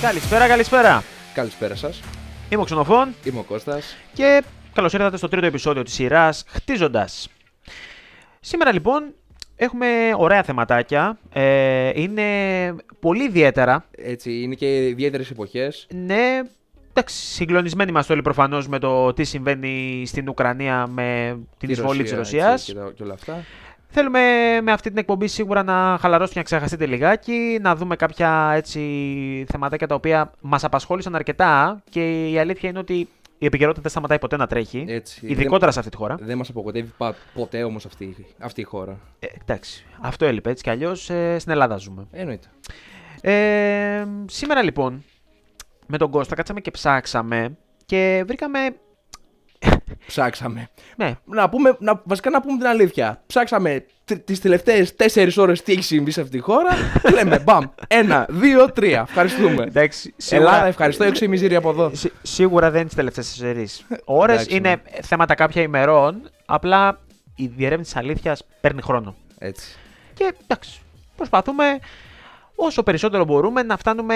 Καλησπέρα, καλησπέρα. Καλησπέρα σας. Είμαι ο Ξενοφών Είμαι ο Κώστας. και καλώς ήρθατε στο τρίτο επεισόδιο της σειράς Χτίζοντας. Σήμερα λοιπόν έχουμε ωραία θεματάκια. Ε, είναι πολύ ιδιαίτερα. Έτσι, είναι και ιδιαίτερες εποχές. Ναι, εντάξει, συγκλονισμένοι είμαστε όλοι προφανώς με το τι συμβαίνει στην Ουκρανία με την εισβολή της Ρωσία. Και, τα- και όλα αυτά. Θέλουμε με αυτή την εκπομπή σίγουρα να χαλαρώσετε και να ξεχαστείτε λιγάκι, να δούμε κάποια έτσι θεματάκια τα οποία μας απασχόλησαν αρκετά και η αλήθεια είναι ότι η επικαιρότητα δεν σταματάει ποτέ να τρέχει, Έτσι. ειδικότερα σε αυτή τη χώρα. Δεν μας απογοητεύει πα- ποτέ όμως αυτή, αυτή η χώρα. Ε, εντάξει, αυτό έλειπε έτσι κι αλλιώς ε, στην Ελλάδα ζούμε. Εννοείται. Ε, σήμερα λοιπόν με τον Κώστα κάτσαμε και ψάξαμε και βρήκαμε... Ψάξαμε. Ναι, Να πούμε, να, βασικά να πούμε την αλήθεια. Ψάξαμε τις τελευταίες 4 ώρες τι έχει συμβεί σε αυτή τη χώρα. και λέμε μπαμ. Ένα, δύο, τρία. Ευχαριστούμε. εντάξει, Ελλάδα, ευχαριστώ. Έξω η μιζήρια από εδώ. Σι- σίγουρα δεν είναι τις τελευταίες τέσσερις ώρες. Εντάξει, Είναι ναι. θέματα κάποια ημερών. Απλά η διερεύνηση τη αλήθειας παίρνει χρόνο. Έτσι. Και εντάξει, προσπαθούμε όσο περισσότερο μπορούμε να φτάνουμε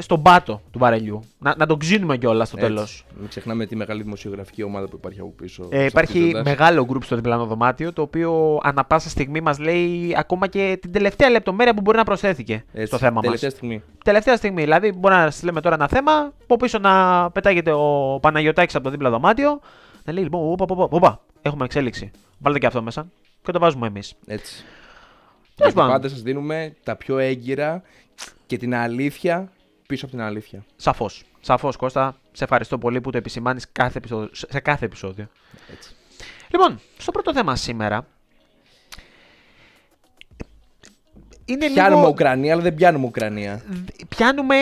στον πάτο του βαρελιού. Να, να τον ξύνουμε κιόλας στο Έτσι. τέλος. Μην ξεχνάμε τη μεγάλη δημοσιογραφική ομάδα που υπάρχει από πίσω. Ε, σε υπάρχει χτίζοντας. μεγάλο γκρουπ στο διπλανό δωμάτιο το οποίο ανα πάσα στιγμή μας λέει ακόμα και την τελευταία λεπτομέρεια που μπορεί να προσθέθηκε Έτσι, στο θέμα μας. Τελευταία στιγμή. Τελευταία στιγμή. Δηλαδή, μπορεί να στείλουμε τώρα ένα θέμα, από πίσω να πετάγεται ο Παναγιωτάκης από το δίπλα δωμάτιο. Να λέει λοιπόν, όπα, όπα, όπα, έχουμε εξέλιξη. Βάλτε και αυτό μέσα και το βάζουμε εμείς. Έτσι. Τέλος Γιατί πάντων. πάντα σας δίνουμε τα πιο έγκυρα και την αλήθεια πίσω από την αλήθεια. Σαφώς. Σαφώς, Κώστα. Σε ευχαριστώ πολύ που το επισημάνεις κάθε επεισόδιο, σε κάθε επεισόδιο. Έτσι. Λοιπόν, στο πρώτο θέμα σήμερα. Είναι Πιάνουμε λίγο... Ουκρανία, αλλά δεν πιάνουμε Ουκρανία. Πιάνουμε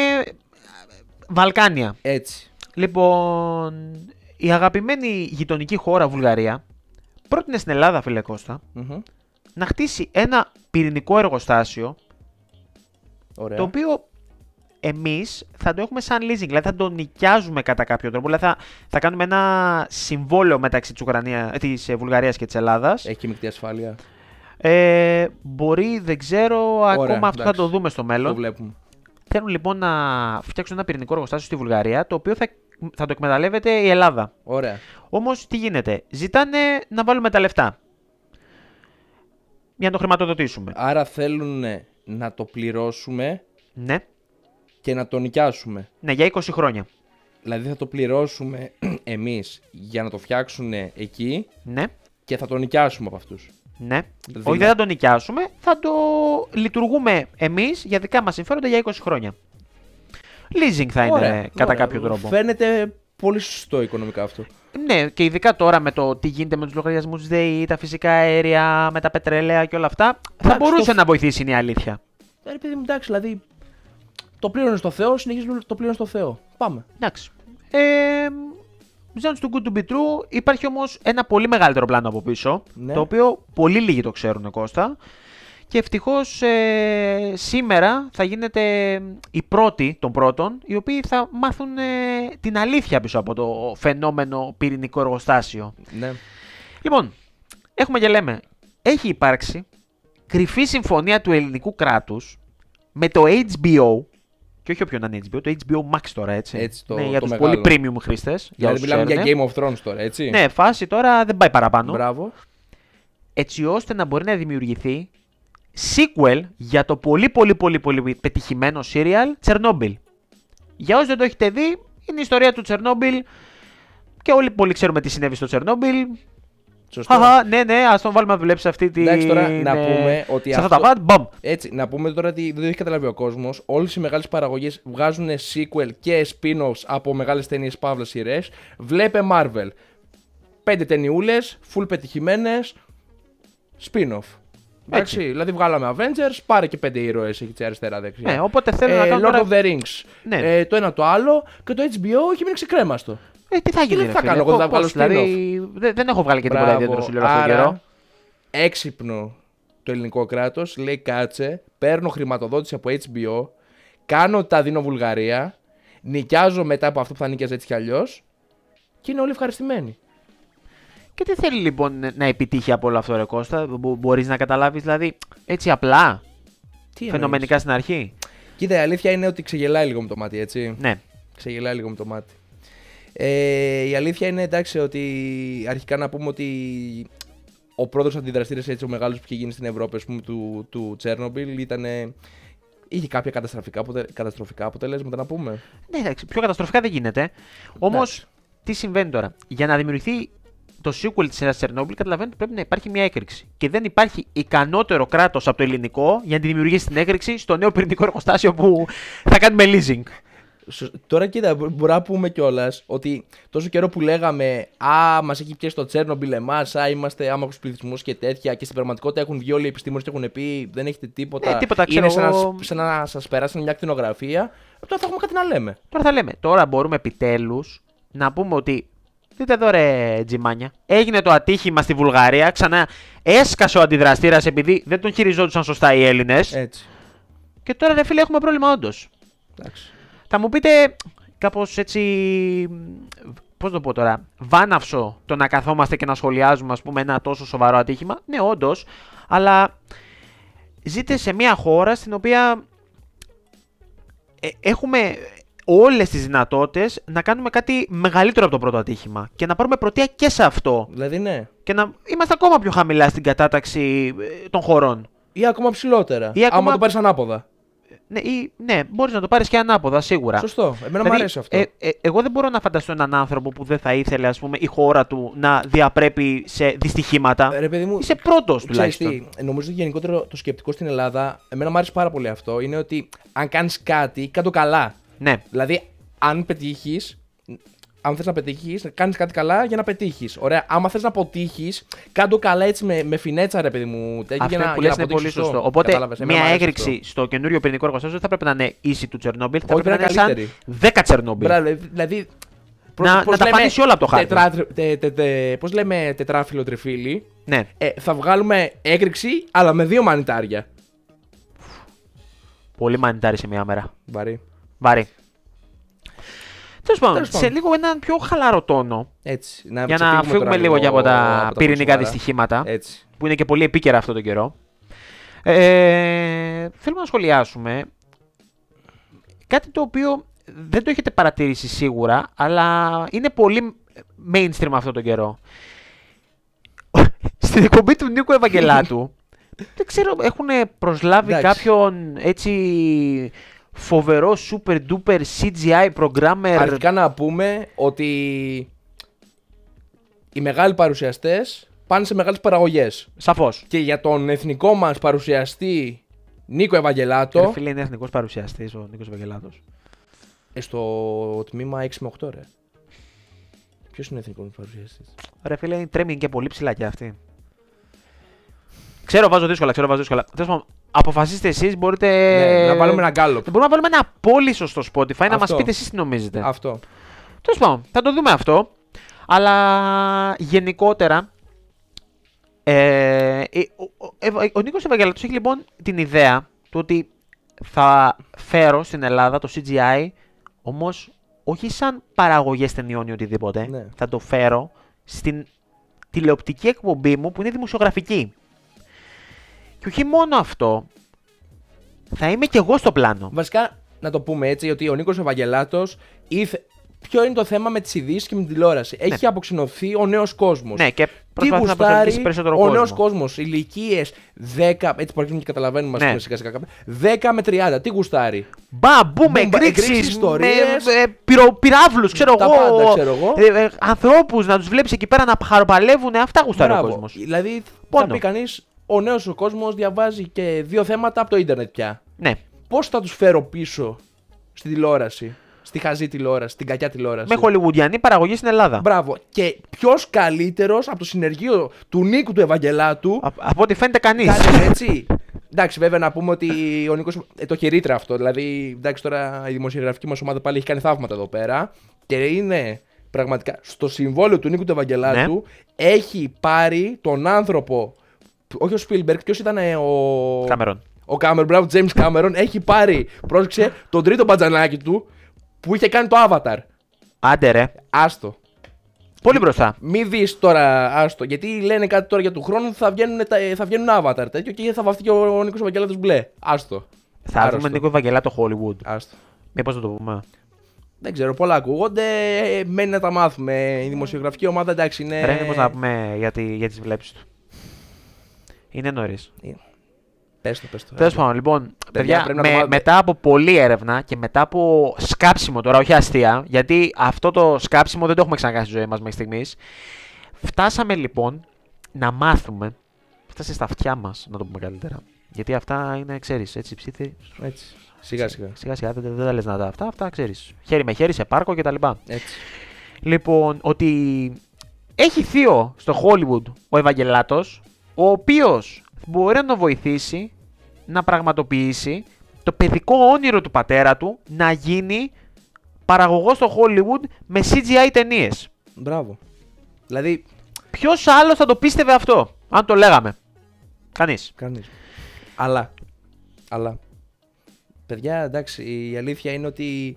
Βαλκάνια. Έτσι. Λοιπόν, η αγαπημένη γειτονική χώρα Βουλγαρία πρότεινε στην Ελλάδα, φίλε Κώστα, Μμμ. Να χτίσει ένα πυρηνικό εργοστάσιο Ωραία. το οποίο εμείς θα το έχουμε σαν leasing, δηλαδή θα το νοικιάζουμε κατά κάποιο τρόπο, δηλαδή θα, θα κάνουμε ένα συμβόλαιο μεταξύ της, Ουκρανίας, ε, της ε, Βουλγαρίας και της Ελλάδας. Έχει και μεικτή ασφάλεια. Ε, μπορεί, δεν ξέρω, ακόμα αυτό θα εντάξει. το δούμε στο Το μέλλον. βλέπουμε. Θέλουν λοιπόν να φτιάξουν ένα πυρηνικό εργοστάσιο στη Βουλγαρία, το οποίο θα, θα το εκμεταλλεύεται η Ελλάδα. Ωραία. Όμως τι γίνεται, ζητάνε να βάλουμε τα λεφτά. Για να το χρηματοδοτήσουμε. Άρα θέλουν να το πληρώσουμε Ναι, και να το νοικιάσουμε. ναι, για 20 χρόνια. Δηλαδή θα το πληρώσουμε εμείς για να το φτιάξουν εκεί Ναι, και θα το νοικιάσουμε από αυτούς. ναι. Δυνα- Όχι, δεν θα το νοικιάσουμε, θα το λειτουργούμε εμείς για δικά μας συμφέροντα για 20 χρόνια. Leasing θα είναι Ωραία, κατά ωραία. κάποιο τρόπο. Φαίνεται πολύ σωστό οικονομικά αυτό. Ναι, και ειδικά τώρα με το τι γίνεται με τους λογαριασμούς τη ΔΕΗ, τα φυσικά αέρια, με τα πετρέλαια και όλα αυτά, θα Εντάξει, μπορούσε το- να βοηθήσει είναι η αλήθεια. Ε, ρε παιδί μου, εντάξει, δηλαδή. Το πλήρωνες στο Θεό, συνεχίζει να το πλήρωνες στο Θεό. Πάμε. Εντάξει. Ε, Sounds too good to be true. Υπάρχει όμως ένα πολύ μεγαλύτερο πλάνο από πίσω. Ναι. Το οποίο πολύ λίγοι το ξέρουν, Κώστα. Και ευτυχώς ε, σήμερα θα γίνετε οι πρώτοι των πρώτων, οι οποίοι θα μάθουν ε, την αλήθεια πίσω από το φαινόμενο πυρηνικό εργοστάσιο. Ναι. Λοιπόν, έχουμε και λέμε, έχει υπάρξει κρυφή συμφωνία του ελληνικού κράτους με το HBO, και όχι όποιο να είναι HBO, το HBO Max τώρα, έτσι. Έτσι, το- ναι, για το τους μεγάλο. πολύ premium χρήστες. Για Δηλαδή όσους μιλάμε για ξέρουνε. Game of Thrones τώρα, έτσι. Ναι, φάση τώρα δεν πάει παραπάνω. Μπράβο. Έτσι ώστε να μπορεί να δημιουργηθεί sequel για το πολύ πολύ πολύ πολύ πετυχημένο serial Chernobyl. Για όσοι δεν το έχετε δει, είναι η ιστορία του Chernobyl και όλοι πολύ ξέρουμε τι συνέβη στο Chernobyl. Σωστό. Χαχα, ναι, ναι, ας τον βάλουμε να δουλέψει σε αυτή τη. Εντάξει, τώρα να ε, πούμε ότι Σε αυτά αυτό- τα βατ, μπαμ. Έτσι, να πούμε τώρα ότι δεν το έχει καταλάβει ο κόσμος. Όλες οι μεγάλες παραγωγές βγάζουν sequel και spin-offs από μεγάλες ταινίες παύλα σειρέ. Βλέπε Marvel. Πέντε ταινιούλες, full πετυχημένες. Spin-off. Εντάξει, δηλαδή βγάλαμε Avengers, πάρε και πέντε ήρωες εκεί τσι αριστερά δεξιά. Ναι, οπότε θέλω να Ε, κάνω. Lord τώρα- of the Rings. Ναι. Ε, το ένα το άλλο και το HBO έχει μείνει ξεκρέμαστο. Ε, τι θα γίνει, δεν ρε θα φίλε, κάνω εγώ, πώς- θα βγάλω πώς, Δηλαδή, δεν, δεν έχω βγάλει και τίποτα Μπράβο. ιδιαίτερο σου λέω αυτόν τον Άρα, καιρό. έξυπνο το ελληνικό κράτος λέει κάτσε, παίρνω χρηματοδότηση από HBO, κάνω ότι τα δίνω Βουλγαρία, νοικιάζω μετά από αυτό που θα νοικιάζει έτσι κι αλλιώς και είναι όλοι ευχαριστημένοι. Και τι θέλει λοιπόν να επιτύχει από όλο αυτό, Ρε Κώστα, Μπο- μπορείς να καταλάβεις δηλαδή έτσι απλά, Τι φαινομενικά στην αρχή. εννοείς; Κοίτα, η αλήθεια είναι ότι ξεγελάει λίγο με το μάτι, έτσι. Ναι. Ξεγελάει λίγο με το μάτι. Ε, η αλήθεια είναι εντάξει ότι αρχικά να πούμε ότι ο πρώτος αντιδραστήρας έτσι ο μεγάλος που είχε γίνει στην Ευρώπη ας πούμε, του, του Τσέρνομπιλ ήταν. Είχε κάποια καταστροφικά, αποτε- καταστροφικά αποτελέσματα να πούμε. Ναι, εντάξει, πιο καταστροφικά δεν γίνεται. Όμως, Εντάξει. τι συμβαίνει τώρα; Για να δημιουργηθεί το sequel της σειρά Τσερνόμπιλ, καταλαβαίνετε ότι πρέπει να υπάρχει μια έκρηξη. Και δεν υπάρχει ικανότερο κράτος από το ελληνικό για να τη δημιουργήσει την έκρηξη στο νέο πυρηνικό εργοστάσιο που θα κάνουμε leasing. Σω- Τώρα κοίτα, μπο- μπορούμε να πούμε κιόλας ότι τόσο καιρό που λέγαμε Α, μας έχει πιέσει το Τσέρνομπιλ εμάς, Α, είμαστε άμαχου πληθυσμούς και τέτοια. Και στην πραγματικότητα έχουν βγει όλοι οι επιστήμονες και έχουν πει Δεν έχετε τίποτα. Ε, τίποτα, Είναι ξέρω σαν, εγώ. να, σαν να σας περάσουν μια κτηνογραφία. Τώρα θα έχουμε κάτι να λέμε. Τώρα θα λέμε, τώρα μπορούμε επιτέλους να πούμε ότι. Δείτε εδώ ρε τζιμάνια. Έγινε το ατύχημα στη Βουλγαρία. Ξανά έσκασε ο αντιδραστήρας επειδή δεν τον χειριζόντουσαν σωστά οι Έλληνες. Έτσι. Και τώρα ρε φίλε έχουμε πρόβλημα όντως. Εντάξει. Θα μου πείτε κάπως έτσι. Πώς το πω τώρα. Βάναυσο το να καθόμαστε και να σχολιάζουμε ας πούμε, ένα τόσο σοβαρό ατύχημα. Ναι, όντως. Αλλά ζείτε σε μια χώρα στην οποία ε, έχουμε όλες τις δυνατότητες να κάνουμε κάτι μεγαλύτερο από το πρώτο ατύχημα και να πάρουμε πρωτεία και σε αυτό Δηλαδή ναι. και να είμαστε ακόμα πιο χαμηλά στην κατάταξη ε, των χωρών. Ή ακόμα ψηλότερα. Ή ακόμα- Άμα το πάρεις ανάποδα. Ναι, ή, ναι μπορείς να το πάρεις και ανάποδα σίγουρα. Σωστό. Εμένα μου Δηλαδή, αρέσει αυτό. ε, ε, εγώ δεν μπορώ να φανταστώ έναν άνθρωπο που δεν θα ήθελε ας πούμε, η χώρα του να διαπρέπει σε δυστυχήματα. Ρε παιδί μου, Είσαι πρώτος Ξέρεις τουλάχιστον. τι, νομίζω ότι γενικότερο το σκεπτικό στην Ελλάδα, εμένα μου άρεσε πάρα πολύ αυτό, είναι ότι αν κάνεις κάτι, κάτω καλά. Ναι, Δηλαδή, αν πετύχεις, αν θες να πετύχεις, κάνεις κάτι καλά για να πετύχεις. Ωραία. Άμα θες να αποτύχεις, κάτω καλά έτσι με, με φινέτσα, ρε παιδί μου. Τέτοιο, αυτό για να, που για λες να είναι πολύ αποτύχεις σωστό. Οπότε Κατάλαβες, εμένα μου μια άρεσε έκρηξη αυτό. στο καινούριο πυρηνικό εργοστάσιο δεν θα πρέπει να είναι ίση του Τσερνόμπιλ, θα Όχι, πρέπει να είναι πρέπει να σαν 10 Τσερνόμπιλ. Μπράβο, δηλαδή. Να- να τα πανίσει όλα από το χάρτη. Τετρά, τε, τε, τε, πώς λέμε τετράφυλλο τριφύλι; Ναι. Ε, θα βγάλουμε έκρηξη, αλλά με δύο μανιτάρια. Πολύ μανιτάρι σε μια μέρα. Βαρύ. Βαρύ. Τέλος πάντων, Τέλος σε πάντων. λίγο έναν πιο χαλαρό τόνο. Έτσι. Για να ξεφύγουμε φύγουμε τώρα λίγο και από τα από πυρηνικά σοβαρά. δυστυχήματα. Έτσι. που είναι και πολύ επίκαιρα αυτό τον καιρό. Ε, θέλουμε να σχολιάσουμε κάτι το οποίο δεν το έχετε παρατηρήσει σίγουρα, αλλά είναι πολύ mainstream αυτό τον καιρό. Στην εκπομπή του Νίκου Ευαγγελάτου, δεν ξέρω, έχουν προσλάβει Εντάξει. κάποιον έτσι φοβερό super duper CGI programmer. Αρχικά να πούμε ότι οι μεγάλοι παρουσιαστές πάνε σε μεγάλες παραγωγές. Σαφώς. Και για τον εθνικό μας παρουσιαστή Νίκο Ρε Ευαγγελάτο, φίλε, είναι εθνικός παρουσιαστής ο Νίκος Ευαγγελάτος. ε, στο τμήμα 6 με 8 ρε. Ποιος είναι ο εθνικός μας παρουσιαστής; Ρε φίλε, τρέμει και πολύ ψηλά και αυτή. Ξέρω, βάζω δύσκολα, ξέρω, βάζω δύσκολα. Τέλος πάντων, αποφασίστε εσείς, μπορείτε. Ναι, να βάλουμε ένα γκάλωπ. Μπορούμε να βάλουμε ένα πόλισο στο Spotify να μας Αυτό. πείτε εσείς τι νομίζετε. Αυτό. Τέλος πάντων, θα το δούμε αυτό. Αλλά γενικότερα. Ε, ε, ο, ο, Ευα- ο Νίκος Ευαγγελάτος έχει λοιπόν την ιδέα του ότι θα φέρω στην Ελλάδα το CGI όμως όχι σαν παραγωγές ταινιών ή οτιδήποτε. Ναι. Θα το φέρω στην τηλεοπτική εκπομπή μου που είναι δημοσιογραφική. Και όχι μόνο αυτό, θα είμαι και εγώ στο πλάνο. Βασικά, να το πούμε έτσι, ότι ο Νίκος Ευαγγελάτος ήθε... Ποιο είναι το θέμα με τις ειδήσεις και με την τηλεόραση. Έχει αποξενωθεί ο νέος κόσμος. Ναι, και Τι προσπαθεί να προσελκύσει γουστάρει περισσότερο ο κόσμο. νέος κόσμος, ηλικίες 10, έτσι που αρχίζουμε και καταλαβαίνουμε Ναι. ναι. σιγά σιγά κάποια, 10 με 30. Τι γουστάρει; Μπαμ, μπούμ, Μπούμ, εκρήξεις, εκρήξεις, ιστορίες. με, ε, πυρο, πυράβλους, ξέρω Τα εγώ, πάντα, ξέρω εγώ. ε, ε, ανθρώπους να τους βλέπεις εκεί πέρα να χαροπαλεύουν, αυτά γουστάρει ο Μπράβο. κόσμος. Δηλαδή, Πόνο. θα πει κανείς, ο νέος ο κόσμος διαβάζει και δύο θέματα από το ίντερνετ πια. Ναι, Πώς θα τους φέρω πίσω στη τηλεόραση, στη χαζή τηλεόραση, στην κακιά τηλεόραση; με χολιγουντιανή παραγωγή στην Ελλάδα. Μπράβο. Και ποιος καλύτερος από το συνεργείο του Νίκου του Ευαγγελάτου. Α- από ό,τι φαίνεται κανείς. Κάτι έτσι; Εντάξει, βέβαια να πούμε ότι ο Νίκος ε, το χαιρίτρα αυτό. Δηλαδή, εντάξει, τώρα η δημοσιογραφική μας ομάδα πάλι έχει κάνει θαύματα εδώ πέρα. Και είναι πραγματικά στο συμβόλαιο του Νίκου του Ευαγγελάτου Ναι. έχει πάρει τον άνθρωπο. Όχι ο Σπίλμπεργκ, ποιος ήταν ε, ο. Κάμερον. Ο Κάμερον, μπράβο, James Κάμερον έχει πάρει, πρόσεξε, τον τρίτο μπατζανάκι του που είχε κάνει το Avatar. Άντε ρε, Άστο. πολύ μπροστά. Μην δεις τώρα, άστο. Γιατί λένε κάτι τώρα για του χρόνου θα βγαίνουν, τα- θα βγαίνουν Avatar τέτοιο και θα βαφτεί και ο, ο Νίκος Ευαγγελάτο μπλε. Άστο. Θα Άρρωστο. δούμε Νίκο Ευαγγελάτο Hollywood. Άστο. Μήπως θα το πούμε. Δεν ξέρω, πολλά ακούγονται. ε, Μένει να τα μάθουμε. Η δημοσιογραφική ομάδα εντάξει είναι. Ρε, μήπως να πούμε για, τη, για τις βλέψεις του. Είναι νωρίς. Πες το, πες το. Τέλος πάντων, λοιπόν, παιδιά, πρέπει να το με- μάθετε. μετά από πολλή έρευνα και μετά από σκάψιμο τώρα, όχι αστεία, γιατί αυτό το σκάψιμο δεν το έχουμε ξανακάνει στη ζωή μας μέχρι στιγμής. Φτάσαμε λοιπόν να μάθουμε. Φτάσε στα αυτιά μας, να το πούμε καλύτερα. Γιατί αυτά είναι, ξέρεις, έτσι ψήθη. Έτσι. Σιγά σιγά. Σιγά σιγά δεν, δεν τα λες να τα αυτά, αυτά ξέρεις. Χέρι με χέρι σε πάρκο κτλ. Έτσι. Λοιπόν, ότι έχει θείο στο Hollywood ο Ευαγγελάτος, ο οποίος μπορεί να τον βοηθήσει να πραγματοποιήσει το παιδικό όνειρο του πατέρα του να γίνει παραγωγός στο Hollywood με CGI ταινίες. Μπράβο. Δηλαδή, Ποιος άλλος θα το πίστευε αυτό, αν το λέγαμε; Κανείς. κανείς. Αλλά. Αλλά. Παιδιά, εντάξει, η αλήθεια είναι ότι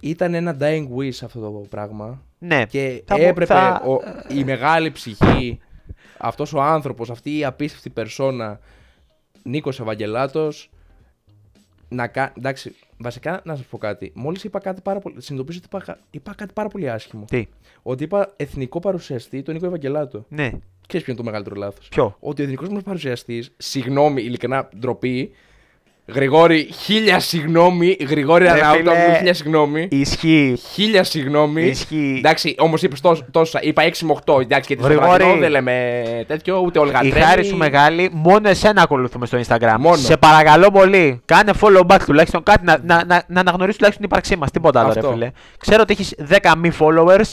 ήταν ένα dying wish αυτό το πράγμα. Ναι. Και Θα μπο- έπρεπε θα- ο- η μεγάλη ψυχή, αυτός ο άνθρωπος, αυτή η απίστευτη περσόνα, Νίκος Ευαγγελάτος, να κάνει. Εντάξει, βασικά να σας πω κάτι. Μόλις είπα κάτι πάρα πολύ. Συνειδητοποίησα ότι είπα, κα- είπα κάτι πάρα πολύ άσχημο. Τι; Ότι είπα εθνικό παρουσιαστή τον Νίκο Ευαγγελάτο. Ναι. Ξέρεις ποιο είναι το μεγαλύτερο λάθος; Ποιο; Ότι ο εθνικός μας παρουσιαστής, συγγνώμη, ειλικρινά ντροπή. Γρηγόρη, χίλια συγγνώμη. Γρηγόρη Ρε Ανάουτα, φίλε, χίλια συγγνώμη. Ισχύει. Χίλια συγγνώμη. Ισχύει. Εντάξει, όμως είπες τόσα. Είπα 6 με 8. Εντάξει, γιατί στο Γρηγόρη. βραδινό δεν λέμε τέτοιο, ούτε Η ολγατρέμι. χάρη σου μεγάλη, μόνο εσένα ακολουθούμε στο Instagram. Μόνο. Σε παρακαλώ πολύ, κάνε follow back τουλάχιστον κάτι να, να, να, να αναγνωρίσει τουλάχιστον την ύπαρξή μας. Τίποτα άλλο, ρε Αυτό. φίλε. Ξέρω ότι έχεις 10 μη followers,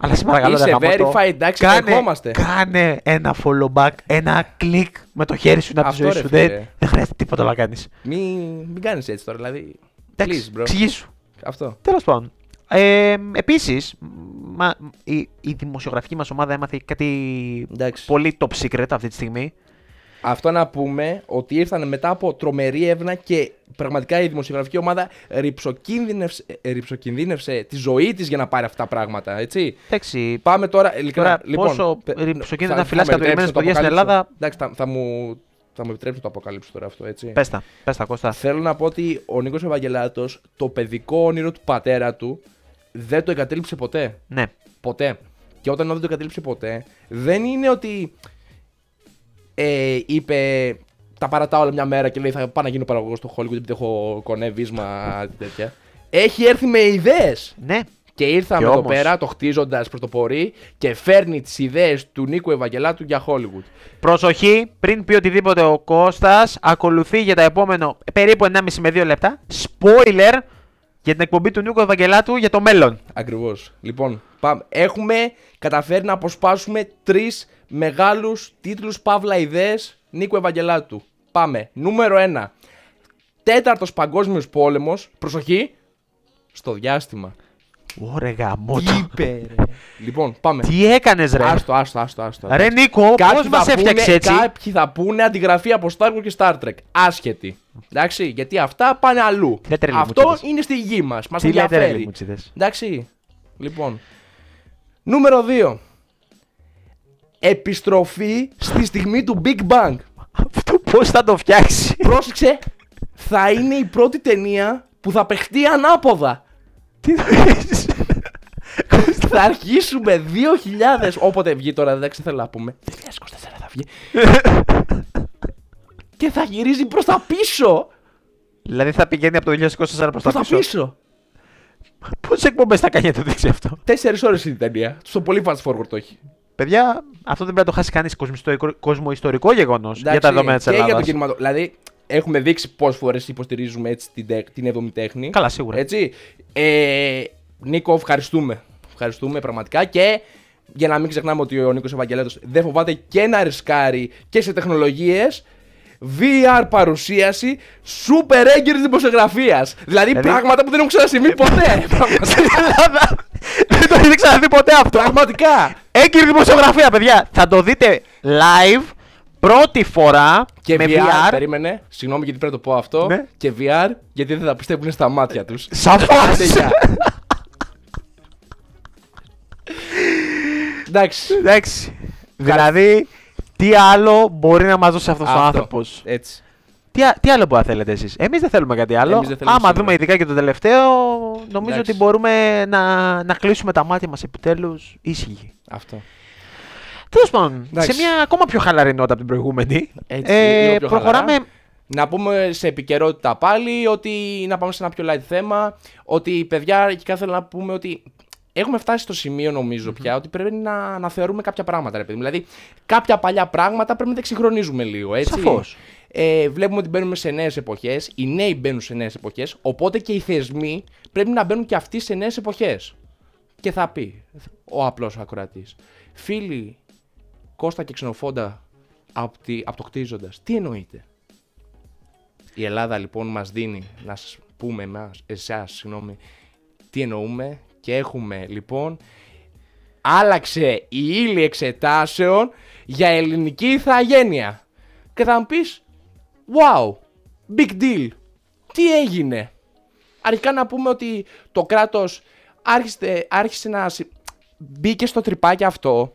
αλλά σε παρακαλώ Είσαι δεν γαμώτο. verified, εντάξει, κάνε, ερχόμαστε. κάνε ένα follow back, ένα κλικ με το χέρι σου να τη Αυτό, ζωή ρε σου. φίλε. Δεν, δεν χρειάζεται τίποτα να κάνεις. Μην, μην κάνεις έτσι τώρα, δηλαδή. Εντάξει, Please, bro. εξηγήσου. Αυτό. Τέλος πάντων. Ε, Επίσης, η, η δημοσιογραφική μας ομάδα έμαθε κάτι Εντάξει. πολύ top secret αυτή τη στιγμή. Αυτό να πούμε ότι ήρθαν μετά από τρομερή έρευνα και πραγματικά η δημοσιογραφική ομάδα ρηψοκίνδυνευσε, ε, ρηψοκινδύνευσε τη ζωή της για να πάρει αυτά τα πράγματα. Έτσι. Εντάξει, Πάμε τώρα. Ειλικρινά, Τώρα, λοιπόν, πόσο πε- ρηψοκίνδυνα θα- θα φυλάς με κατουρημένες επιτρέψεις να το παιδιά στην αποκαλύψω. Ελλάδα; Εντάξει, θα, θα μου, θα μου επιτρέψεις να το αποκαλύψω τώρα αυτό, έτσι. Πες τα, πες τα Κώστα. Θέλω να πω ότι ο Νίκος Ευαγγελάτος το παιδικό όνειρο του πατέρα του δεν το εγκατέλειψε ποτέ. Ναι. Ποτέ. Και όταν δεν το εγκατέλειψε ποτέ, δεν είναι ότι ε, είπε τα παρατάω όλα μια μέρα και λέει θα πάω να γίνω παραγωγός στο Hollywood επειδή έχω κονέβισμα τέτοια. Έχει έρθει με ιδέες. Ναι. Και ήρθαμε Και εδώ όμως- πέρα το χτίζοντας πρωτοπορεί και φέρνει τις ιδέες του Νίκου Ευαγγελάτου για Hollywood. Προσοχή, πριν πει οτιδήποτε ο Κώστας, ακολουθεί για τα επόμενο περίπου 1,5 με 2 λεπτά. Spoiler για την εκπομπή του Νίκου Ευαγγελάτου για το μέλλον. Ακριβώς. Λοιπόν, πάμε. έχουμε καταφέρει να αποσπάσουμε τρεις μεγάλους τίτλους παύλα ιδέες Νίκου Ευαγγελάτου. Πάμε. Νούμερο 1. Τέταρτος Παγκόσμιος Πόλεμος. Προσοχή. Στο διάστημα. Ωρε γαμό. Είπε. λοιπόν, πάμε. Τι έκανες ρε; Άστο, άστο, άστο. άστο. Ρε Νίκο, πώς μας θα πούνε- έφτιαξε έτσι; Κάποιοι θα πούνε αντιγραφή από Star Wars και Star Trek. Άσχετη. Εντάξει, γιατί αυτά πάνε αλλού. Τι λέτε, ρε, Αυτό λιμουτσίδες. είναι στη γη μας. Μας Τι λέτε ρε ενδιαφέρει. λιμουτσίδες. Εντάξει. Λοιπόν. Νούμερο 2. Επιστροφή στη στιγμή του Big Bang. Αυτό πώς θα το φτιάξει; Πρόσεξε, θα είναι η πρώτη ταινία που θα παιχτεί ανάποδα. Τι νοείς. θα αρχίσουμε 2000. Όποτε βγει τώρα, δεν ξέρω να πούμε. 2024 θα βγει. και θα γυρίζει προς τα πίσω. Δηλαδή θα πηγαίνει από το 2024 προς τα Προς τα πίσω. πίσω. Πόσες εκπομπές θα κάνει για να το δείξει αυτό; Τέσσερις ώρες είναι η ταινία. Στο πολύ fast forward το έχει. Παιδιά, αυτό δεν πρέπει να το χάσει κανείς κοσμοϊστορικό γεγονός για Εντάξει, τα δεδομένα της και για Ελλάδας. το κινηματο... Δηλαδή, έχουμε δείξει πόσε φορές υποστηρίζουμε έτσι την, τεκ- την 7η τέχνη. Καλά, σίγουρα. Έτσι. Ε, Νίκο, ευχαριστούμε. Ευχαριστούμε πραγματικά και για να μην ξεχνάμε ότι ο Νίκος Ευαγγελάτος δεν φοβάται και να ρισκάρει και σε τεχνολογίες VR παρουσίαση super έγκυρης δημοσιογραφίας. Δηλαδή, Δηλαδή- πράγματα που δεν έχουν ξανασυμβεί ποτέ. Στην Ελλάδα δεν το έχει ξαναδεί ποτέ αυτό. Πραγματικά. Έγκυρη δημοσιογραφία, παιδιά. Θα το δείτε live πρώτη φορά Και με VR, VR. περίμενε, συγγνώμη γιατί πρέπει να το πω αυτό. Ναι. Και VR, γιατί δεν θα πιστεύουν στα μάτια τους. Σαφώς. Άντε, γεια. Εντάξει. Εντάξει. Δηλαδή, τι άλλο μπορεί να μας δώσει αυτός ο Αυτό. άνθρωπος; Έτσι. Τι, α- τι άλλο που θέλετε εσείς; Εμείς δεν θέλουμε κάτι άλλο. Εμείς δεν θέλουμε Άμα σήμερα. δούμε ειδικά και το τελευταίο, νομίζω Εντάξει. ότι μπορούμε να, να κλείσουμε τα μάτια μας επιτέλους ήσυχοι. Αυτό. Τέλος πάντων, Εντάξει. σε μια ακόμα πιο χαλαρή νότα από την προηγούμενη. Έτσι, ε, λίγο πιο προχωράμε. χαλαρά. Να πούμε σε επικαιρότητα πάλι ότι να πάμε σε ένα πιο light θέμα. Ότι παιδιά, αρχικά θέλω να πούμε ότι έχουμε φτάσει στο σημείο νομίζω πια ότι πρέπει να, να θεωρούμε κάποια πράγματα. Ρε, παιδί. μου. Δηλαδή, κάποια παλιά πράγματα πρέπει να τα εξυγχρονίζουμε λίγο. Έτσι. Σαφώς. Ε, βλέπουμε ότι μπαίνουμε σε νέες εποχές. Οι νέοι μπαίνουν σε νέες εποχές. Οπότε και οι θεσμοί πρέπει να μπαίνουν και αυτοί σε νέες εποχές. Και θα πει ο απλός ακροατής. Φίλοι Κώστα και Ξενοφόντα από, τη, από το κτίζοντας, τι εννοείται. Η Ελλάδα λοιπόν μας δίνει να σας πούμε εμάς, εσάς, συγγνώμη, τι εννοούμε και έχουμε λοιπόν άλλαξε η ύλη εξετάσεων για ελληνική ηθαγένεια. Και θα μου πεις, wow, big deal, τι έγινε; Αρχικά να πούμε ότι το κράτος άρχισε, άρχισε να συ- μπήκε στο τρυπάκι αυτό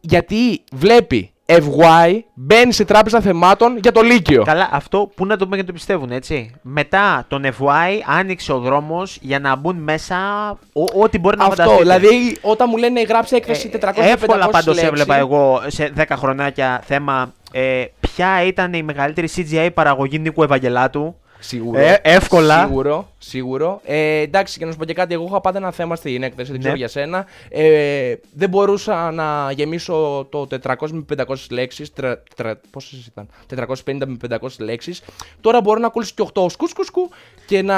γιατί βλέπει FY μπαίνει σε τράπεζα θεμάτων για το Λύκειο. Καλά, αυτό που να το πούμε και να το πιστεύουν, έτσι. Μετά τον FY άνοιξε ο δρόμος για να μπουν μέσα ό- ό,τι μπορεί να Αυτό, φανταστείτε. δηλαδή όταν μου λένε γράψε έκθεση 400 Ε, Εύκολα πάντως λέξεις, έβλεπα εγώ σε 10 χρονάκια θέμα ε, ποια ήταν η μεγαλύτερη CGI παραγωγή Νίκου Ευαγγελάτου; Σίγουρο. Ε, εύκολα. Σίγουρο. σίγουρο. Ε, εντάξει, και να σου πω και κάτι. Εγώ είχα πάντα ένα θέμα στην έκθεση, δεν ξέρω Ναι. για σένα. Ε, δεν μπορούσα να γεμίσω το 400 με 500 λέξεις. Πόσες ήταν, 450 με 500 λέξεις. Τώρα μπορώ να κολλήσω και 8 σκουσκουσκου και να.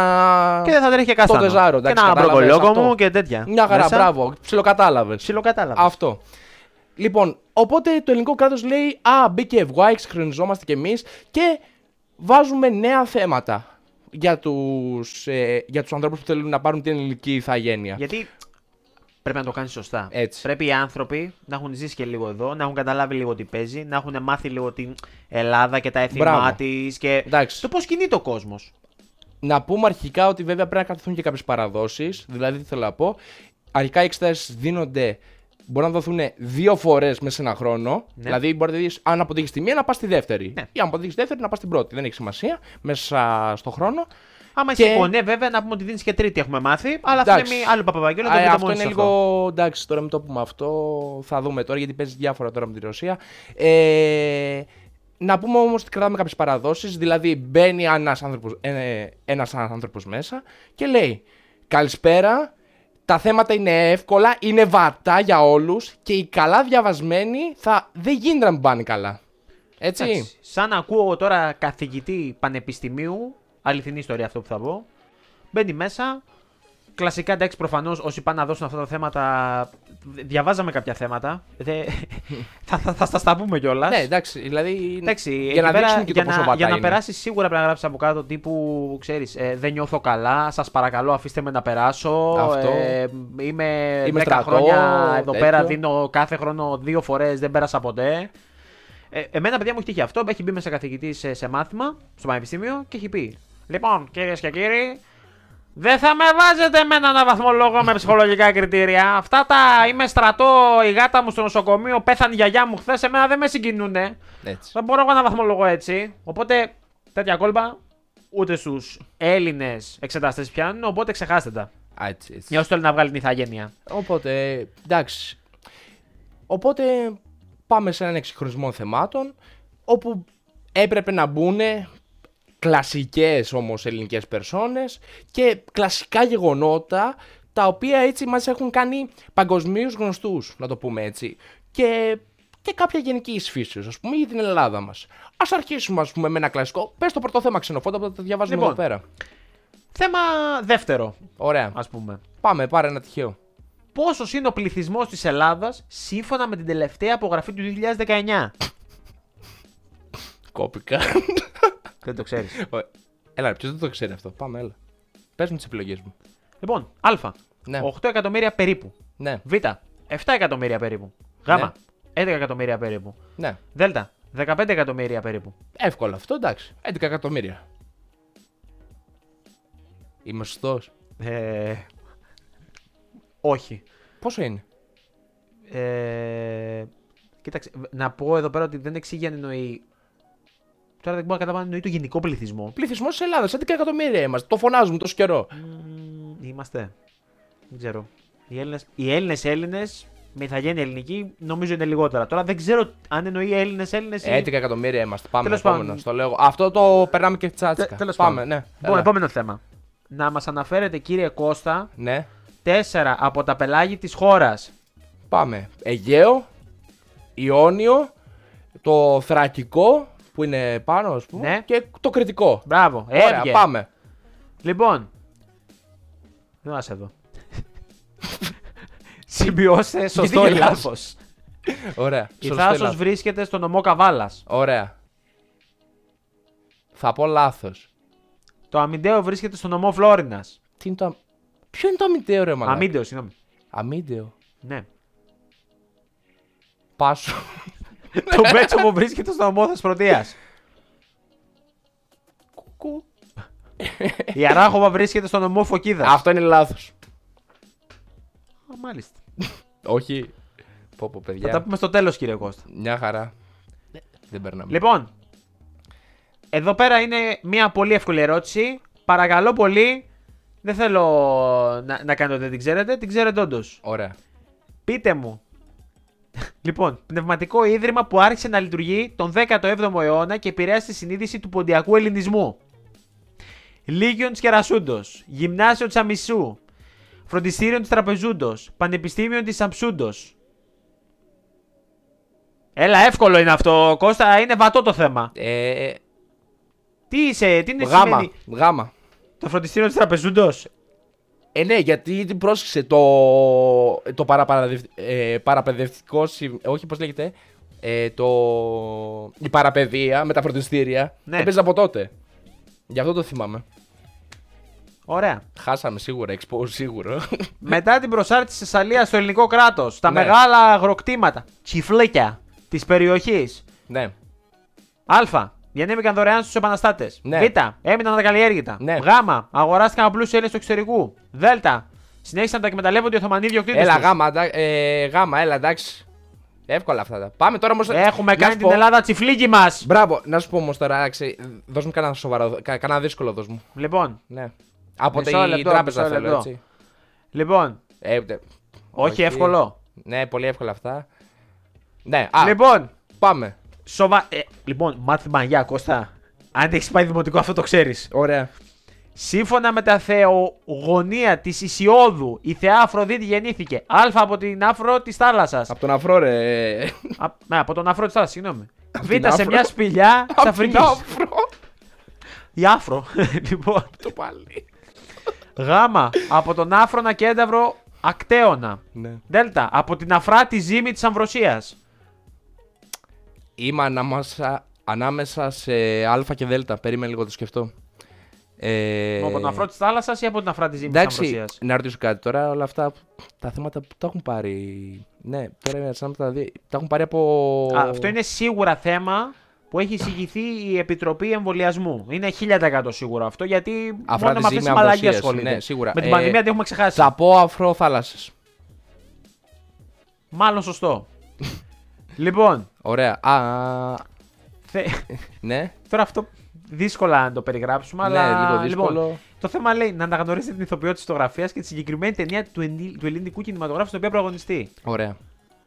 Και δεν θα τρέχει και Το κάστανο. δεζάρο, και εντάξει, ένα κατάλαβες μπροκολιόκο αυτό. μου και τέτοια. Μια χαρά, Μέσα. μπράβο. Ψιλοκατάλαβες. Ψιλοκατάλαβα. Αυτό. Λοιπόν, οπότε το ελληνικό κράτος λέει Α, μπήκε ευγά, εξυγχρονιζόμαστε κι εμείς και βάζουμε νέα θέματα για τους, ε, για τους ανθρώπους που θέλουν να πάρουν την ελληνική ηθαγένεια. Γιατί πρέπει να το κάνεις σωστά. Έτσι. Πρέπει οι άνθρωποι να έχουν ζήσει και λίγο εδώ, να έχουν καταλάβει λίγο τι παίζει, να έχουν μάθει λίγο την Ελλάδα και τα έθιμά Μπράβο. της και Εντάξει. το πώς κινείται ο κόσμος. Να πούμε αρχικά ότι βέβαια πρέπει να καθεθούν και κάποιες παραδόσεις, δηλαδή τι θέλω να πω. Αρχικά οι εξετάσεις δίνονται, μπορεί να δοθούν δύο φορές μέσα σε ένα χρόνο. Δηλαδή μπορεί να δεις αν αποτύχεις τη μία να πας στη δεύτερη. Ναι. Ή αν αποτύχεις τη δεύτερη να πας στην πρώτη. Δεν έχει σημασία μέσα στο χρόνο. Άμα Και- είσαι κονέ, βέβαια, να πούμε ότι δίνεις και τρίτη έχουμε μάθει. Αλλά αυτό Εντάξει. είναι μη- άλλο παπαβαγγέλο. Α, το ε, δείτε αυτό μόνοι είναι σας λίγο. Εντάξει, τώρα μην το πούμε αυτό. Θα δούμε τώρα γιατί παίζει διάφορα τώρα με τη Ρωσία. Ε, να πούμε όμως ότι κρατάμε κάποιες παραδόσεις. Δηλαδή μπαίνει ένας άνθρωπο ε, ένας άνθρωπος μέσα και λέει Καλησπέρα. Τα θέματα είναι εύκολα, είναι βατά για όλους και οι καλά διαβασμένοι θα... δεν γίνεται να μην πάνε καλά. Έτσι. Εντάξει, Σαν να ακούω τώρα καθηγητή πανεπιστημίου, αληθινή ιστορία αυτό που θα πω. Μπαίνει μέσα. Κλασικά εντάξει, προφανώς όσοι πάνε να δώσουν αυτά τα θέματα. Διαβάζαμε κάποια θέματα. Δε- θα, θα, θα, θα στα πούμε κιόλας. Ναι, εντάξει, δηλαδή. Εντάξει, για εκεί να πέρα, δείξουν και για το πόσο να, βατά για να είναι. περάσει σίγουρα πρέπει να γράψεις από κάτω τύπου, ξέρεις, ε, δεν νιώθω καλά, σας παρακαλώ αφήστε με να περάσω, Αυτό. ε, είμαι, Είμαι 10 στρατός, χρόνια εδώ τέτοιο. πέρα, δίνω κάθε χρόνο δύο φορές, δεν πέρασα ποτέ. Ε, εμένα παιδιά μου έχει τύχει αυτό, έχει μπει μέσα καθηγητή σε, σε μάθημα, στο πανεπιστήμιο και έχει πει Λοιπόν, κυρίες και κύριοι, δεν θα με βάζετε με έναν βαθμολόγο με ψυχολογικά κριτήρια. Αυτά τα είμαι στρατό, η γάτα μου στο νοσοκομείο, πέθανε η γιαγιά μου χθες. Εμένα δεν με συγκινούνε. Έτσι. Δεν μπορώ εγώ να βαθμολογώ έτσι. Οπότε τέτοια κόλπα ούτε στους Έλληνες εξεταστές πιάνουν. Οπότε ξεχάστε τα. Α, έτσι, έτσι. Για όσοι θέλουν να βγάλει την ηθαγένεια. Οπότε, εντάξει. Οπότε πάμε σε έναν εξυγχρονισμό θεμάτων όπου έπρεπε να μπουν κλασικές όμως ελληνικές περσόνες και κλασικά γεγονότα τα οποία έτσι μας έχουν κάνει παγκοσμίως γνωστούς, να το πούμε έτσι. Και, και κάποια γενική φύσεως, ας πούμε, για την Ελλάδα μας. Ας αρχίσουμε, ας πούμε, με ένα κλασικό. Πες το πρώτο θέμα ξενοφόντα που θα το διαβάζουμε Λοιπόν. εδώ πέρα. Θέμα δεύτερο, Ωραία. ας πούμε. Πάμε, πάρε ένα τυχαίο. Πόσος είναι ο πληθυσμός της Ελλάδας σύμφωνα με την τελευταία απογραφή του 2019. Κόπηκα. Δεν το ξέρεις. Ω, Έλα, ποιος δεν το ξέρει αυτό; Πάμε, έλα. Πες μου τις επιλογές μου. λοιπόν, Α. Ναι. 8 εκατομμύρια περίπου. Ναι, Β. 7 εκατομμύρια περίπου. Γ. Ναι. 11 εκατομμύρια περίπου. ναι. Δ. 15 εκατομμύρια περίπου. Εύκολο αυτό, εντάξει. 11 εκατομμύρια. Είμαι σωστός; Ε, όχι. Πόσο είναι; Ε, κοίταξε, να πω εδώ πέρα ότι δεν εξήγει αν εννοεί. Τώρα δεν μπορώ να καταλάβω αν εννοεί το γενικό πληθυσμό. Πληθυσμός της Ελλάδας, 11 εκατομμύρια είμαστε. Το φωνάζουμε τόσο καιρό. Μμμ, Είμαστε. Δεν ξέρω. Οι Έλληνες, οι Έλληνες Έλληνες με ηθαγένεια ελληνική νομίζω είναι λιγότερα. Τώρα δεν ξέρω αν εννοεί Έλληνες Έλληνες ή... 11 εκατομμύρια είμαστε. Πάμε Τέλος επόμενο. πάντων. Στο λέω. Αυτό το περνάμε και τσάτσικα. Τε- τέλος Πάμε, πάντων. ναι. Λοιπόν, Έλα. επόμενο θέμα. Να μας αναφέρετε κύριε Κώστα Ναι. τέσσερα από τα πελάγη της χώρας. Πάμε. Αιγαίο, Ιόνιο, το Θρακικό που είναι πάνω, ας πούμε. Ναι. Και το Κρητικό. Μπράβο. Ωραία, έβγε. πάμε. Λοιπόν. Δεν μας εδώ. Συμπιώστε σωστό ή γελάς; λάθος. Ωραία. Η Σωστό ή Θάσος λάθος. βρίσκεται στο νομό Καβάλας. Ωραία. Θα πω λάθος. Το Αμιντέο βρίσκεται στο νομό Φλόρινας. Τι είναι το. αμ- Ποιο είναι το αμυντέο, ρε μαλάκα; Αμίντεο, συγγνώμη. Αμύντεο. Ναι. Πάσο. Το Μπέτσοβο βρίσκεται στο νομό Θεσπρωτείας. Κουκού. Η Αράχοβα βρίσκεται στο νομό Φωκίδας. Αυτό είναι λάθος. Α, μάλιστα. Όχι. Πω πω, Θα παιδιά. τα πούμε στο τέλος κύριε Κώστα. Μια χαρά. Δεν περνάμε. Λοιπόν, εδώ πέρα είναι μια πολύ εύκολη ερώτηση. Παρακαλώ πολύ, δεν θέλω να, να κάνετε ότι δεν την ξέρετε, την ξέρετε όντως. Ωραία. Πείτε μου. Λοιπόν, πνευματικό ίδρυμα που άρχισε να λειτουργεί τον 17ο αιώνα και επηρέασε τη συνείδηση του ποντιακού ελληνισμού. Λίγιον τη Κερασούντο, Γυμνάσιο τη Αμισού, Φροντιστήριο της Τραπεζούντος, Πανεπιστήμιο της Αμψούντο. Έλα, εύκολο είναι αυτό, Κώστα, είναι βατό το θέμα. Ε, Τι είσαι, τι είναι γάμα. σημαίνει Γάμα. το φροντιστήριο της Τραπεζούντος; Ε, ναι, γιατί την πρόσεξε το, το παραπαραδευ- ε, παραπαιδευτικό. συμ- Όχι, πώς λέγεται. Ε, το, η παραπαιδεία με τα φροντιστήρια. Ναι. Έπαιζε από τότε. Γι' αυτό το θυμάμαι. Ωραία. Χάσαμε σίγουρα, expose σίγουρο. Μετά την προσάρτηση της Θεσσαλίας στο ελληνικό κράτος, τα Ναι. μεγάλα αγροκτήματα, τσιφλίκια της περιοχής. ναι. Α. Διανέμηκαν δωρεάν στους επαναστάτες. Ναι. Β. Έμειναν ακαλλιέργητα. Ναι. Γ. Αγοράστηκαν από πλούσιου Έλληνες του εξωτερικού. Δ. Συνέχισαν να τα εκμεταλλεύονται οι Οθωμανοί διοκτήτε. Έλα, γάμα, εντά- ε, γάμα, έλα, εντάξει. Εύκολα αυτά. τα. Πάμε τώρα όμω. Έχουμε κάνει την Ελλάδα τσιφλίκι μας. Μπράβο, να σου πω όμως τώρα, άξι, δώσ' μου κανένα σοβαρό, κα, κανένα δύσκολο δώσ' μου. Λοιπόν, Ναι. Από Μισό την λεπτό, τράπεζα μισό θέλω, λεπτό. έτσι. λοιπόν. Ε, τε- Όχι, εύκολο. Ναι, πολύ εύκολα αυτά. Ναι, α, Λοιπόν, πάμε. Σοβα... ε, λοιπόν, μάθημα για Κώστα. Αν έχεις πάει δημοτικό, αυτό το ξέρεις. Ωραία. Σύμφωνα με τα θεογονία της Ισιώδου, η θεά Αφροδίτη γεννήθηκε. Α από την άφρο της θάλασσας. Από τον αφρό, ρε. ναι, από τον άφρο της θάλασσας, συγγνώμη. Β την σε άφρο. μια σπηλιά της Από την Αφρικής. αφρό. Η άφρο. λοιπόν. Το πάλι. Γ από τον άφρονα κένταυρο ακτέωνα. Ναι. Δέλτα από την αφράτη ζύμη της Αμβροσίας. Είμαι ανάμεσα, ανάμεσα σε α και δ. Περίμενε λίγο το σκεφτώ. Ε, Από τον αφρό της θάλασσας ή από την αφράτη ζύμη της Εντάξει, Αμβροσίας; να ρωτήσω κάτι τώρα. Όλα αυτά τα θέματα που τα έχουν πάρει. Ναι, τώρα είναι σαν να τα δει. Τα έχουν πάρει από. Αυτό είναι σίγουρα θέμα που έχει εισηγηθεί η Επιτροπή Εμβολιασμού. Είναι 1000% σίγουρο αυτό γιατί Αφράτη μόνο με αυτές ζύμη τις μαλακίες Αμβροσίας, ασχολείται. ναι, σίγουρα. Με την Ε, πανδημία την έχουμε ξεχάσει. Θα πω αφρό θάλασσες. Μάλλον σωστό. Λοιπόν, Ωραία. Α, θε... ναι. τώρα αυτό δύσκολα να το περιγράψουμε, Ναι, αλλά λίγο δύσκολο. Λοιπόν, το θέμα λέει να αναγνωρίσετε την ηθοποιό της φωτογραφίας και τη συγκεκριμένη ταινία του, ενδυ- του ελληνικού κινηματογράφου στην οποία πρωταγωνιστεί. Ωραία.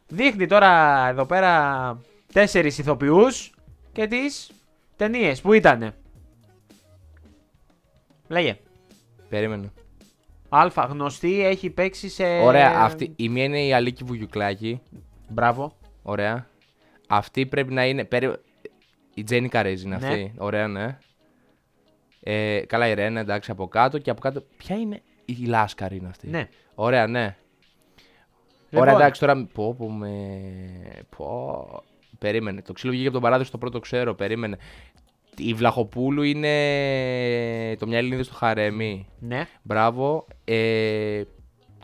Δείχνει τώρα εδώ πέρα τέσσερις ηθοποιούς και τις ταινίες που ήτανε; Λέγε. Περίμενε. Α, γνωστή, έχει παίξει σε. Ωραία. Αυτή, η μία είναι η Αλίκη Βουγιουκλάκη. Μπράβο. Ωραία. Αυτή πρέπει να είναι. περί- Η Τζένι Καρέζ είναι Ναι. αυτή. Ωραία, ναι. Ε, καλά, η Ρένα, εντάξει, από κάτω και από κάτω. Ποια είναι η Λάσκαρη είναι αυτή; Ναι. Ωραία, ναι. Λοιπόν, Ωραία, εντάξει, τώρα. Πω, πω, με. Πω. Περίμενε. Το ξύλο βγήκε από τον παράδεισο, το πρώτο ξέρω. Περίμενε. Η Βλαχοπούλου είναι το μια Ελληνίδα στο Χαρέμι. Ναι. Μπράβο. Ε,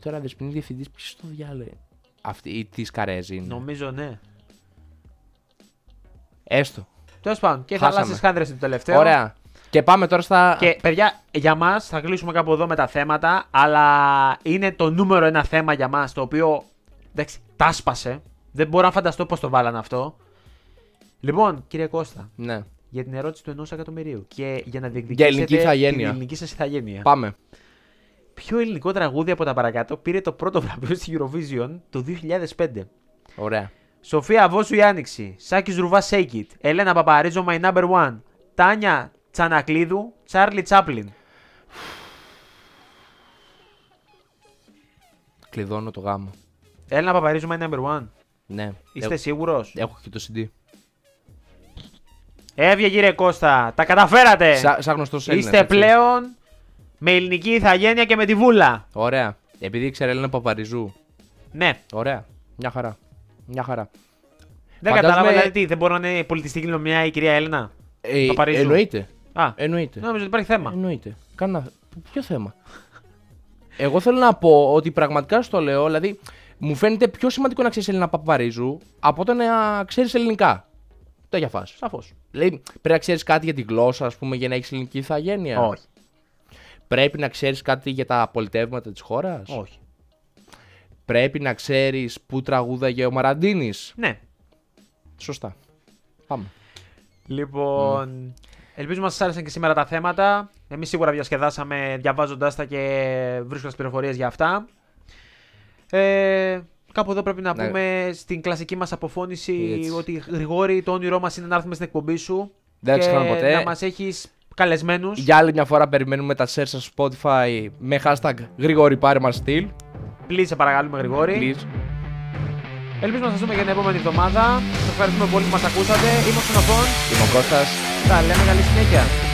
τώρα δεσποινή διευθυντής, ποιο το διάλεγε. Αυτή η της Καρέζη είναι. Νομίζω ναι. Έστω. Τέλος πάντων, και οι Χάσαμε. θαλάσσιε χάντρες είναι το τελευταίο. Ωραία. Και πάμε τώρα στα. Και παιδιά, για μας θα κλείσουμε κάπου εδώ με τα θέματα, αλλά είναι το νούμερο ένα θέμα για μας το οποίο. Εντάξει, τάσπασε. Δεν μπορώ να φανταστώ πώς το βάλανε αυτό. Λοιπόν, κύριε Κώστα, Ναι. για την ερώτηση του ενός εκατομμυρίου. Και για να διεκδικήσετε Για ελληνική την ηθαγένεια. ελληνική σας ηθαγένεια. Πάμε. Ποιο ελληνικό τραγούδι από τα παρακάτω πήρε το πρώτο βραβείο στη Eurovision το 2005. Ωραία. Σοφία Βόσου η Άνοιξη. Σάκης Ρουβά Shake It. Ελένα Παπαρίζο My Number One. Τάνια Τσανακλίδου. Τσάρλι Τσάπλιν. Κλειδώνω το γάμο. Έλενα Παπαρίζο My Number One. Ναι. Είστε Έχω, σίγουρος; έχω και το CD. Έβγε κύριε Κώστα. Τα καταφέρατε. Σαν σαν γνωστός Έλληνας, Είστε έτσι. πλέον με ελληνική ηθαγένεια και με τη βούλα. Ωραία. Επειδή ήξερε Έλληνα Παπαριζού. Ναι. Ωραία. Μια χαρά. Μια χαρά. Δεν Φαντάζομαι- κατάλαβα δηλαδή τι, δεν μπορεί να είναι πολιτιστική κληρονομιά η κυρία Έλληνα. Ε, Παπαρίζου. εννοείται. Α, Εννοείται. νόμιζα ότι υπάρχει θέμα. Εννοείται. Κάνα. Ποιο θέμα; Εγώ θέλω να πω ότι πραγματικά στο λέω, δηλαδή μου φαίνεται πιο σημαντικό να ξέρεις Έλληνα Παπαρίζου από το να ξέρεις ελληνικά. Τέτοια φάση. Σαφώς. Δηλαδή πρέπει να ξέρεις κάτι για τη γλώσσα, ας πούμε, για να έχεις ελληνική ηθαγένεια. Όχι. Πρέπει να ξέρεις κάτι για τα πολιτεύματα της χώρας; Όχι. Πρέπει να ξέρεις πού τραγούδαγε ο Μαραντίνης; Ναι. Σωστά. Πάμε. Λοιπόν, ελπίζουμε να σα άρεσαν και σήμερα τα θέματα. Εμείς σίγουρα διασκεδάσαμε διαβάζοντάς τα και βρίσκοντας πληροφορίες για αυτά. Ε, κάπου εδώ πρέπει να Ναι. πούμε στην κλασική μας αποφώνηση Έτσι. ότι Γρηγόρη, το όνειρό μας είναι να έρθουμε στην εκπομπή σου. Δεν και ξεχνάμε ποτέ. Να μας έχεις καλεσμένους. Για άλλη μια φορά περιμένουμε τα share στο Spotify με hashtag γρήγορη πάρε μας στυλ. Please, σε παρακαλούμε, Γρηγόρη. Please. Ελπίζουμε να σας δούμε για την επόμενη εβδομάδα. Σας ευχαριστούμε πολύ που μας ακούσατε. Είμαι ο Ξενοφών. Είμαι ο Κώστας. Τα λέμε καλή συνέχεια.